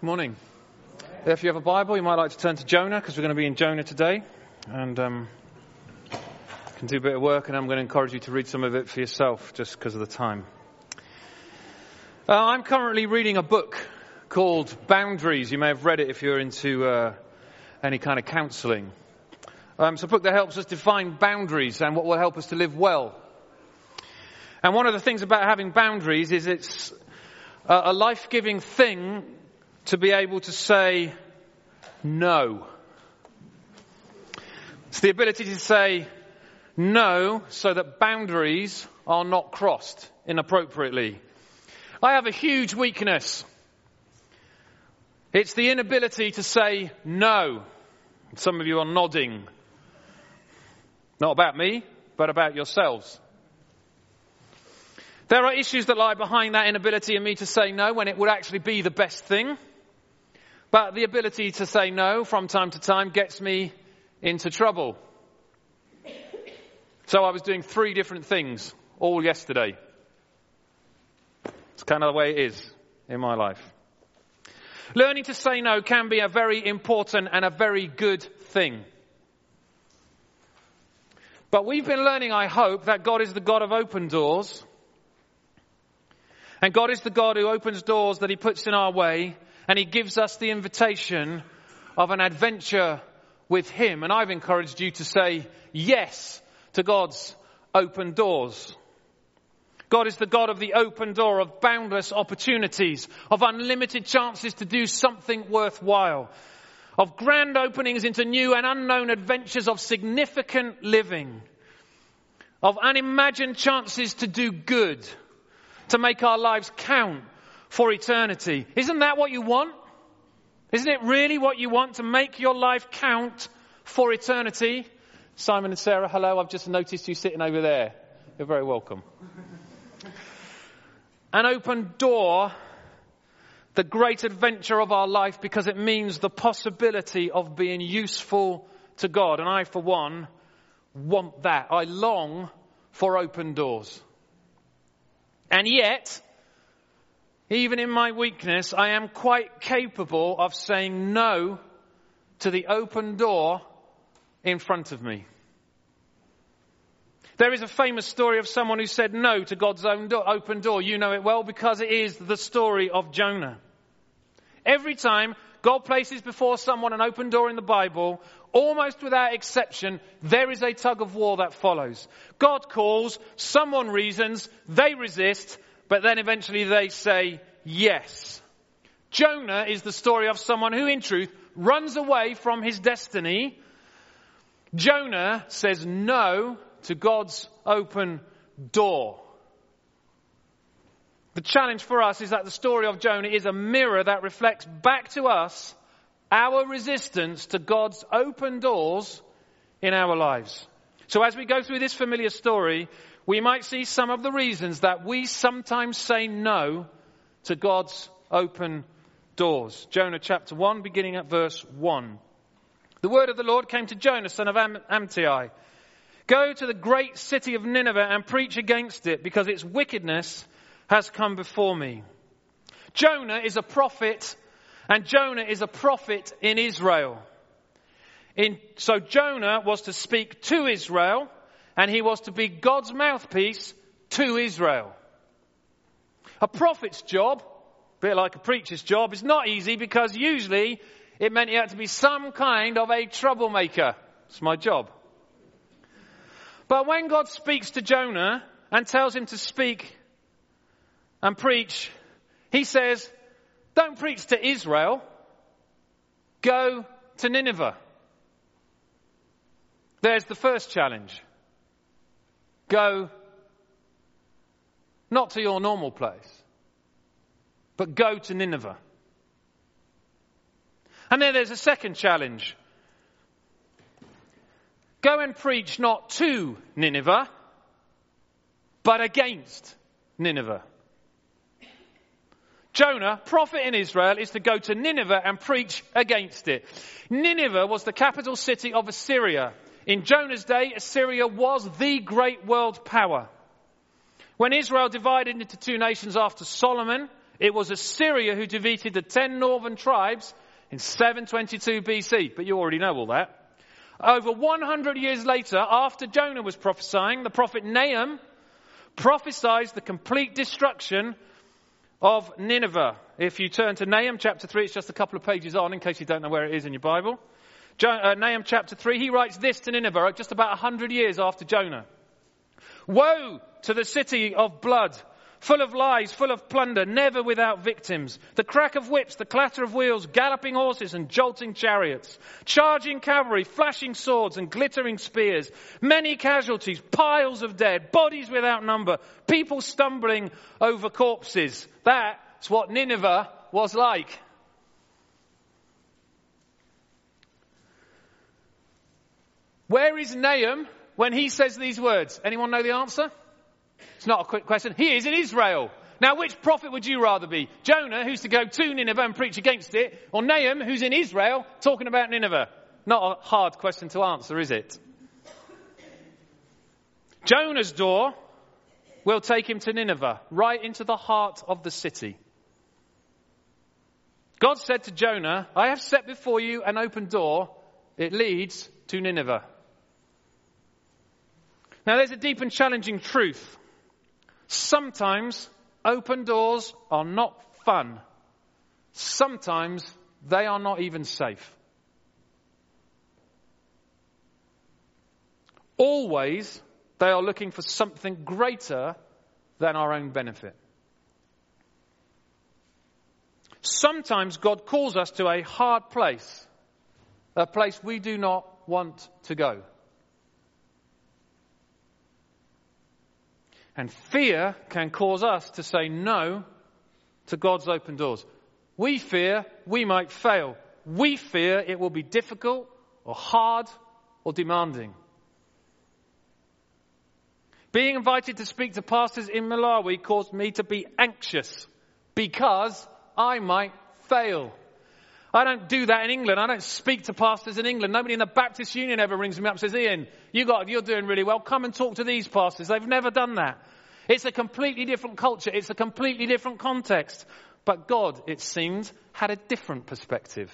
Good morning. If you have a Bible, you might like to turn to Jonah because we're going to be in Jonah today. And um, can do a bit of work, and I'm going to encourage you to read some of it for yourself just because of the time. Uh, I'm currently reading a book called Boundaries. You may have read it if you're into uh, any kind of counseling. Um, it's a book that helps us define boundaries and what will help us to live well. And one of the things about having boundaries is it's a, a life giving thing to be able to say no. It's the ability to say no so that boundaries are not crossed inappropriately. I have a huge weakness. It's the inability to say no. Some of you are nodding. Not about me, but about yourselves. There are issues that lie behind that inability in me to say no when it would actually be the best thing. But the ability to say no from time to time gets me into trouble. So I was doing three different things all yesterday. It's kind of the way it is in my life. Learning to say no can be a very important and a very good thing. But we've been learning, I hope, that God is the God of open doors. And God is the God who opens doors that He puts in our way and he gives us the invitation of an adventure with him. And I've encouraged you to say yes to God's open doors. God is the God of the open door, of boundless opportunities, of unlimited chances to do something worthwhile, of grand openings into new and unknown adventures of significant living, of unimagined chances to do good, to make our lives count for eternity. Isn't that what you want? Isn't it really what you want to make your life count for eternity? Simon and Sarah, hello. I've just noticed you sitting over there. You're very welcome. An open door, the great adventure of our life because it means the possibility of being useful to God. And I, for one, want that. I long for open doors. And yet, even in my weakness, I am quite capable of saying no to the open door in front of me. There is a famous story of someone who said no to God's own open door. You know it well because it is the story of Jonah. Every time God places before someone an open door in the Bible, almost without exception, there is a tug of war that follows. God calls, someone reasons, they resist, but then eventually they say yes. Jonah is the story of someone who, in truth, runs away from his destiny. Jonah says no to God's open door. The challenge for us is that the story of Jonah is a mirror that reflects back to us our resistance to God's open doors in our lives. So as we go through this familiar story, we might see some of the reasons that we sometimes say no to God's open doors. Jonah chapter 1, beginning at verse 1. The word of the Lord came to Jonah, son of Am-. Go to the great city of Nineveh and preach against it, because its wickedness has come before me. Jonah is a prophet, and Jonah is a prophet in Israel. In, so Jonah was to speak to Israel, and he was to be God's mouthpiece to Israel. A prophet's job, a bit like a preacher's job, is not easy because usually it meant you had to be some kind of a troublemaker. It's my job. But when God speaks to Jonah and tells him to speak and preach, he says, don't preach to Israel, go to Nineveh. There's the first challenge. Go not to your normal place, but go to Nineveh. And then there's a second challenge. Go and preach not to Nineveh, but against Nineveh. Jonah, prophet in Israel, is to go to Nineveh and preach against it. Nineveh was the capital city of Assyria. In Jonah's day, Assyria was the great world power. When Israel divided into two nations after Solomon, It was Assyria who defeated the ten northern tribes in 722 BC, but you already know all that. Over 100 years later, after Jonah was prophesying, the prophet Nahum prophesied the complete destruction of Nineveh. If you turn to Nahum chapter 3, it's just a couple of pages on in case you don't know where it is in your Bible. Uh, Nahum chapter 3, he writes this to Nineveh just about 100 years after Jonah. Woe to the city of blood full of lies, full of plunder, never without victims. The crack of whips, the clatter of wheels, galloping horses and jolting chariots, charging cavalry, flashing swords and glittering spears, many casualties, piles of dead, bodies without number, people stumbling over corpses. That's what Nineveh was like. Where is Nahum when he says these words? Anyone know the answer? It's not a quick question. He is in Israel. Now, which prophet would you rather be? Jonah, who's to go to Nineveh and preach against it, or Nahum, who's in Israel talking about Nineveh? Not a hard question to answer, is it? Jonah's door will take him to Nineveh, right into the heart of the city. God said to Jonah, I have set before you an open door. It leads to Nineveh. Now, there's a deep and challenging truth Sometimes open doors are not fun. Sometimes they are not even safe. Always they are looking for something greater than our own benefit. Sometimes God calls us to a hard place, a place we do not want to go. And fear can cause us to say no to God's open doors. We fear we might fail. We fear it will be difficult or hard or demanding. Being invited to speak to pastors in Malawi caused me to be anxious because I might fail. I don't do that in England. I don't speak to pastors in England. Nobody in the Baptist Union ever rings me up and says, Ian, you got, you're doing really well. Come and talk to these pastors. They've never done that. It's a completely different culture. It's a completely different context. But God, it seemed, had a different perspective.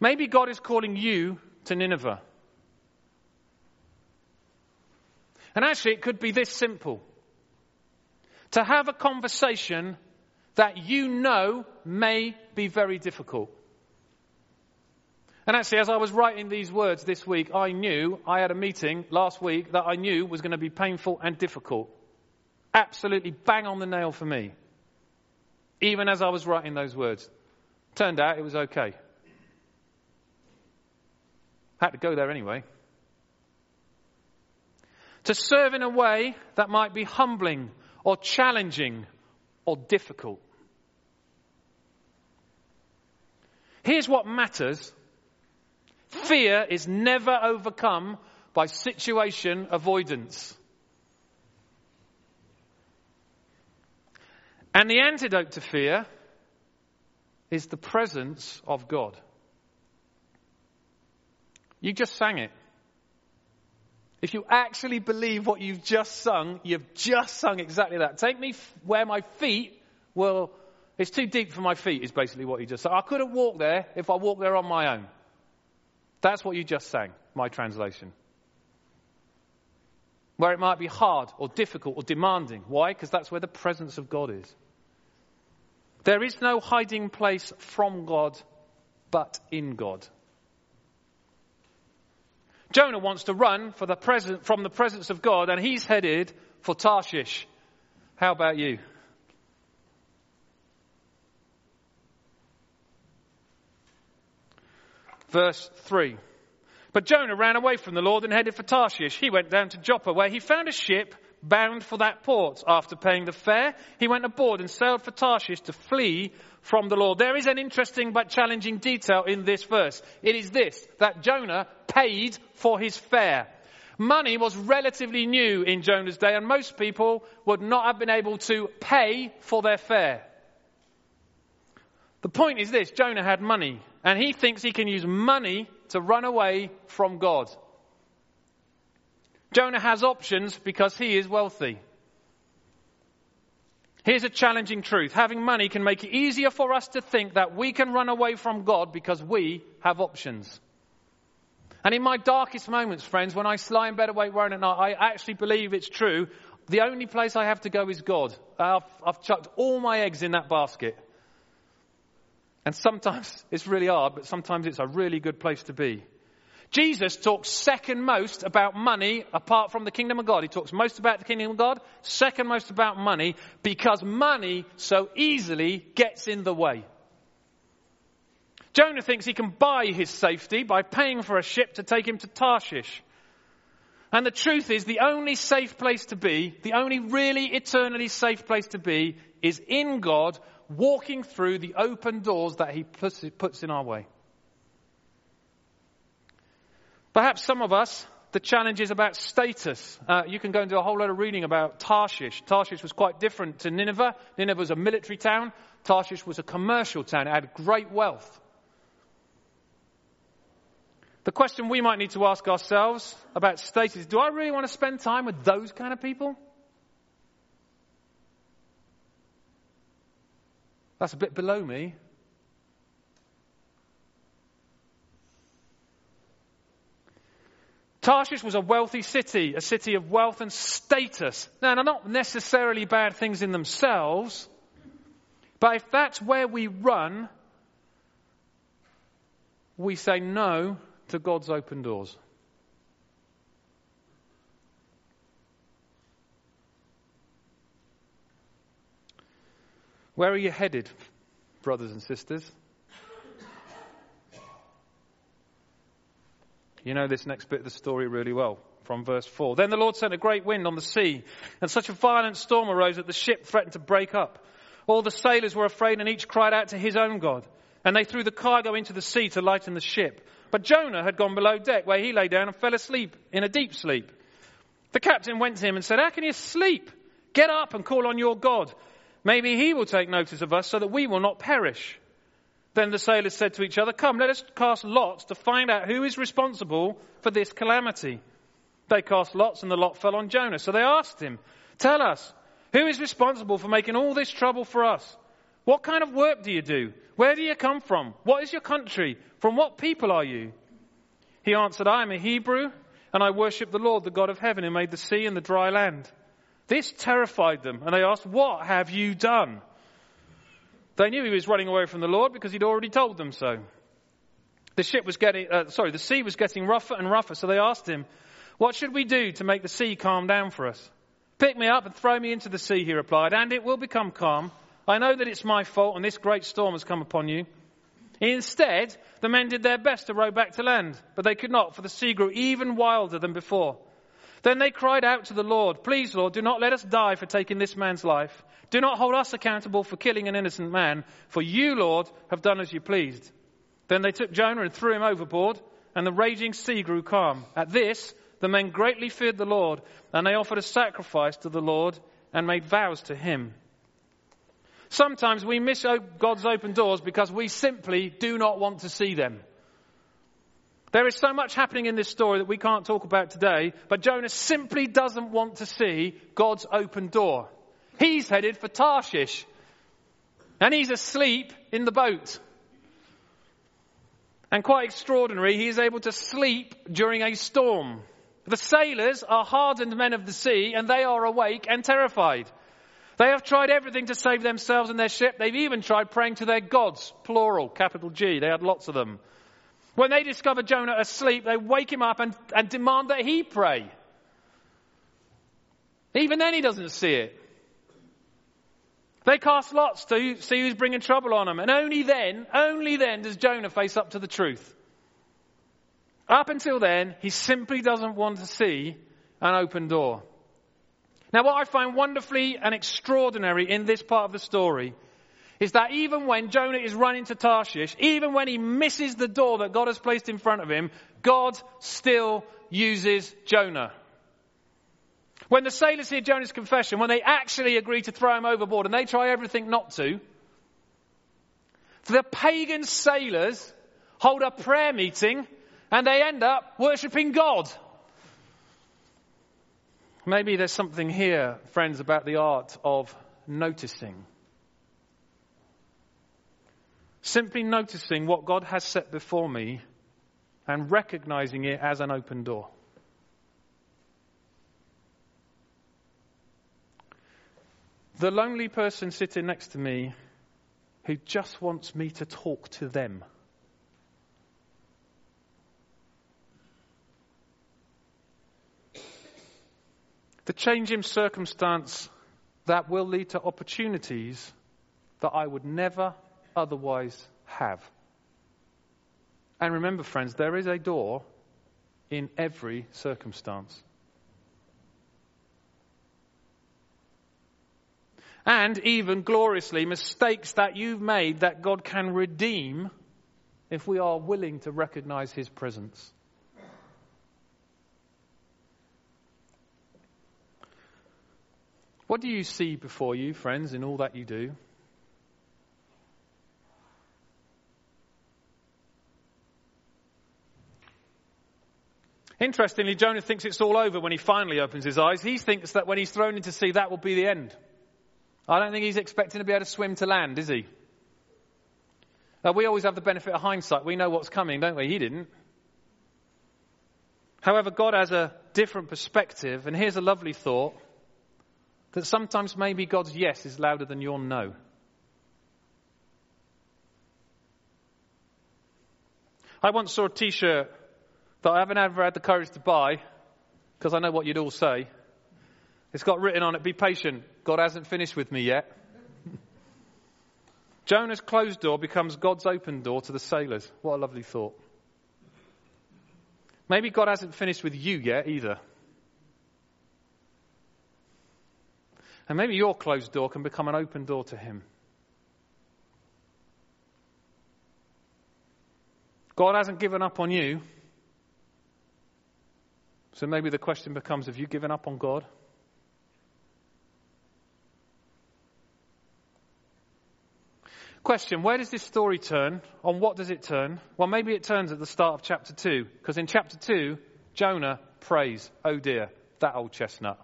Maybe God is calling you to Nineveh. And actually, it could be this simple to have a conversation that you know may be very difficult. And actually, as I was writing these words this week, I knew I had a meeting last week that I knew was going to be painful and difficult. Absolutely bang on the nail for me. Even as I was writing those words. Turned out it was okay. Had to go there anyway. To serve in a way that might be humbling or challenging or difficult. Here's what matters Fear is never overcome by situation avoidance. And the antidote to fear is the presence of God. You just sang it. If you actually believe what you've just sung, you've just sung exactly that. Take me where my feet will, it's too deep for my feet, is basically what you just said. I couldn't walk there if I walked there on my own. That's what you just sang, my translation. Where it might be hard or difficult or demanding. Why? Because that's where the presence of God is. There is no hiding place from God but in God. Jonah wants to run the present, from the presence of God and he's headed for Tarshish. How about you? verse 3. But Jonah ran away from the Lord and headed for Tarshish. He went down to Joppa where he found a ship bound for that port. After paying the fare, he went aboard and sailed for Tarshish to flee from the Lord. There is an interesting but challenging detail in this verse. It is this, that Jonah paid for his fare. Money was relatively new in Jonah's day and most people would not have been able to pay for their fare. The point is this, Jonah had money and he thinks he can use money to run away from God. Jonah has options because he is wealthy. Here's a challenging truth. Having money can make it easier for us to think that we can run away from God because we have options. And in my darkest moments, friends, when I lie in bed awake worrying at night, I actually believe it's true. The only place I have to go is God. I've, I've chucked all my eggs in that basket. And sometimes it's really hard, but sometimes it's a really good place to be. Jesus talks second most about money apart from the kingdom of God. He talks most about the kingdom of God, second most about money because money so easily gets in the way. Jonah thinks he can buy his safety by paying for a ship to take him to Tarshish. And the truth is, the only safe place to be, the only really eternally safe place to be, is in God, walking through the open doors that He puts in our way. Perhaps some of us, the challenge is about status. Uh, you can go and do a whole lot of reading about Tarshish. Tarshish was quite different to Nineveh. Nineveh was a military town. Tarshish was a commercial town. It had great wealth. The question we might need to ask ourselves about status do I really want to spend time with those kind of people? That's a bit below me. Tarshish was a wealthy city, a city of wealth and status. Now, they're not necessarily bad things in themselves, but if that's where we run, we say no to God's open doors. Where are you headed, brothers and sisters? You know this next bit of the story really well from verse 4. Then the Lord sent a great wind on the sea, and such a violent storm arose that the ship threatened to break up. All the sailors were afraid, and each cried out to his own God. And they threw the cargo into the sea to lighten the ship. But Jonah had gone below deck, where he lay down and fell asleep in a deep sleep. The captain went to him and said, How can you sleep? Get up and call on your God. Maybe he will take notice of us so that we will not perish. Then the sailors said to each other, Come, let us cast lots to find out who is responsible for this calamity. They cast lots, and the lot fell on Jonah. So they asked him, Tell us, who is responsible for making all this trouble for us? What kind of work do you do? Where do you come from? What is your country? From what people are you? He answered, I am a Hebrew, and I worship the Lord, the God of heaven, who made the sea and the dry land. This terrified them, and they asked, What have you done? They knew he was running away from the Lord because he'd already told them so. The ship was getting, uh, sorry, the sea was getting rougher and rougher, so they asked him, What should we do to make the sea calm down for us? Pick me up and throw me into the sea, he replied, and it will become calm. I know that it's my fault and this great storm has come upon you. Instead, the men did their best to row back to land, but they could not, for the sea grew even wilder than before. Then they cried out to the Lord, Please, Lord, do not let us die for taking this man's life. Do not hold us accountable for killing an innocent man, for you, Lord, have done as you pleased. Then they took Jonah and threw him overboard, and the raging sea grew calm. At this, the men greatly feared the Lord, and they offered a sacrifice to the Lord and made vows to him. Sometimes we miss oh, God's open doors because we simply do not want to see them. There is so much happening in this story that we can't talk about today, but Jonah simply doesn't want to see God's open door. He's headed for Tarshish. And he's asleep in the boat. And quite extraordinary, he is able to sleep during a storm. The sailors are hardened men of the sea, and they are awake and terrified. They have tried everything to save themselves and their ship. They've even tried praying to their gods, plural, capital G. They had lots of them. When they discover Jonah asleep, they wake him up and, and demand that he pray. Even then, he doesn't see it. They cast lots to see who's bringing trouble on them. And only then, only then does Jonah face up to the truth. Up until then, he simply doesn't want to see an open door. Now, what I find wonderfully and extraordinary in this part of the story is that even when Jonah is running to Tarshish, even when he misses the door that God has placed in front of him, God still uses Jonah. When the sailors hear Jonah's confession, when they actually agree to throw him overboard and they try everything not to, the pagan sailors hold a prayer meeting and they end up worshipping God. Maybe there's something here, friends, about the art of noticing. Simply noticing what God has set before me and recognizing it as an open door. The lonely person sitting next to me who just wants me to talk to them. The change in circumstance that will lead to opportunities that I would never otherwise have. And remember, friends, there is a door in every circumstance. And even gloriously, mistakes that you've made that God can redeem if we are willing to recognize His presence. What do you see before you, friends, in all that you do? Interestingly, Jonah thinks it's all over when he finally opens his eyes. He thinks that when he's thrown into sea, that will be the end. I don't think he's expecting to be able to swim to land, is he? Now, we always have the benefit of hindsight. We know what's coming, don't we? He didn't. However, God has a different perspective, and here's a lovely thought that sometimes maybe God's yes is louder than your no. I once saw a t shirt that I haven't ever had the courage to buy because I know what you'd all say. It's got written on it, be patient. God hasn't finished with me yet. Jonah's closed door becomes God's open door to the sailors. What a lovely thought. Maybe God hasn't finished with you yet either. And maybe your closed door can become an open door to Him. God hasn't given up on you. So maybe the question becomes have you given up on God? Question Where does this story turn? On what does it turn? Well, maybe it turns at the start of chapter 2, because in chapter 2, Jonah prays, Oh dear, that old chestnut.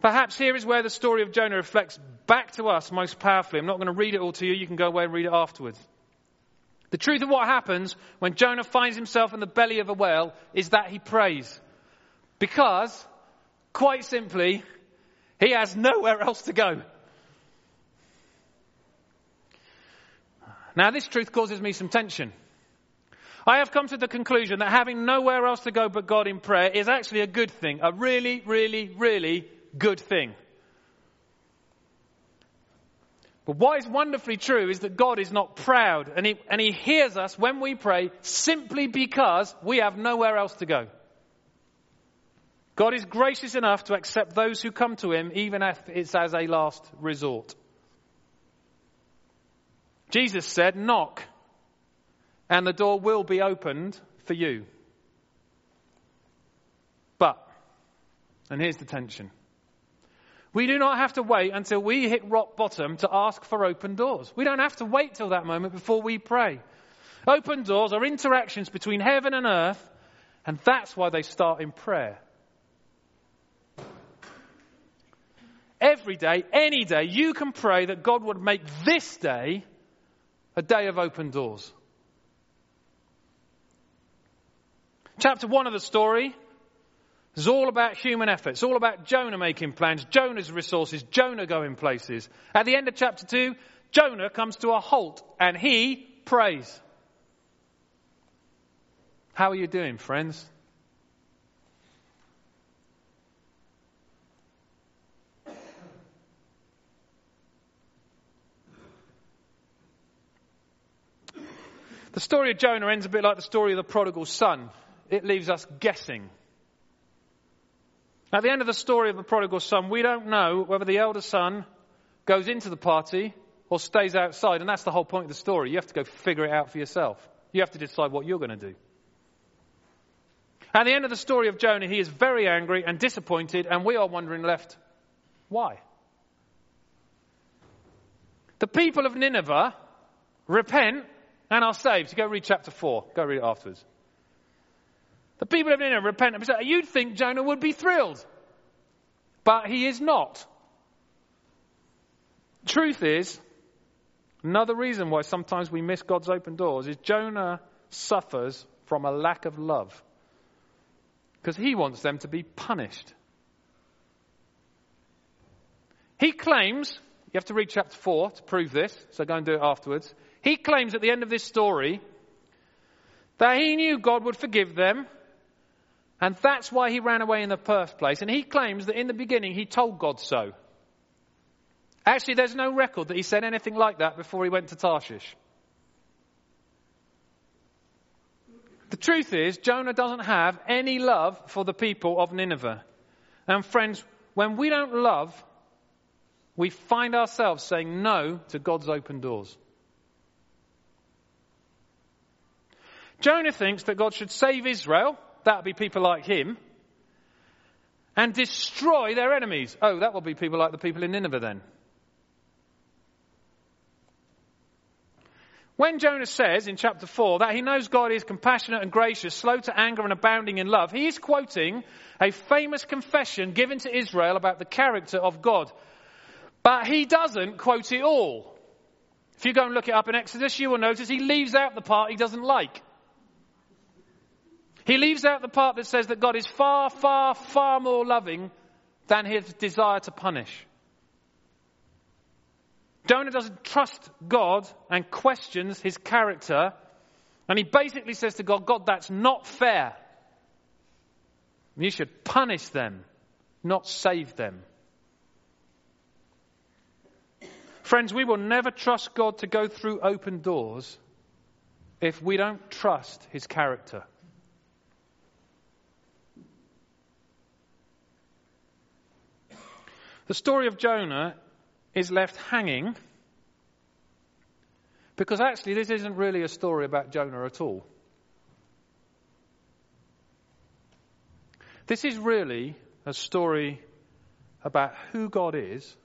Perhaps here is where the story of Jonah reflects back to us most powerfully. I'm not going to read it all to you, you can go away and read it afterwards. The truth of what happens when Jonah finds himself in the belly of a whale is that he prays. Because, quite simply, he has nowhere else to go. Now, this truth causes me some tension. I have come to the conclusion that having nowhere else to go but God in prayer is actually a good thing, a really, really, really good thing. But what is wonderfully true is that God is not proud and he, and he hears us when we pray simply because we have nowhere else to go. God is gracious enough to accept those who come to him even if it's as a last resort. Jesus said, knock and the door will be opened for you. But, and here's the tension. We do not have to wait until we hit rock bottom to ask for open doors. We don't have to wait till that moment before we pray. Open doors are interactions between heaven and earth, and that's why they start in prayer. Every day, any day, you can pray that God would make this day a day of open doors. Chapter 1 of the story is all about human effort. It's all about Jonah making plans, Jonah's resources, Jonah going places. At the end of chapter 2, Jonah comes to a halt and he prays. How are you doing, friends? The story of Jonah ends a bit like the story of the prodigal son. It leaves us guessing. At the end of the story of the prodigal son, we don't know whether the elder son goes into the party or stays outside. And that's the whole point of the story. You have to go figure it out for yourself. You have to decide what you're going to do. At the end of the story of Jonah, he is very angry and disappointed, and we are wondering left, why? The people of Nineveh repent and are saved. You go read chapter 4. Go read it afterwards. The people of Nineveh repent. You'd think Jonah would be thrilled, but he is not. Truth is, another reason why sometimes we miss God's open doors is Jonah suffers from a lack of love because he wants them to be punished. He claims, you have to read chapter 4 to prove this, so go and do it afterwards. He claims at the end of this story that he knew God would forgive them, and that's why he ran away in the first place. And he claims that in the beginning he told God so. Actually, there's no record that he said anything like that before he went to Tarshish. The truth is, Jonah doesn't have any love for the people of Nineveh. And friends, when we don't love, we find ourselves saying no to God's open doors. Jonah thinks that God should save Israel, that would be people like him, and destroy their enemies. Oh, that will be people like the people in Nineveh then. When Jonah says in chapter 4 that he knows God is compassionate and gracious, slow to anger and abounding in love, he is quoting a famous confession given to Israel about the character of God. But he doesn't quote it all. If you go and look it up in Exodus, you will notice he leaves out the part he doesn't like. He leaves out the part that says that God is far, far, far more loving than his desire to punish. Jonah doesn't trust God and questions his character. And he basically says to God, God, that's not fair. You should punish them, not save them. Friends, we will never trust God to go through open doors if we don't trust his character. The story of Jonah is left hanging because actually this isn't really a story about Jonah at all. This is really a story about who God is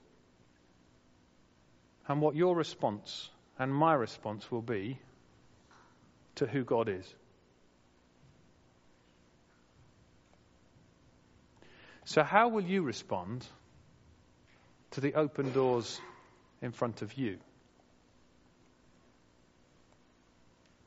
and what your response and my response will be to who God is. So, how will you respond to the open doors in front of you.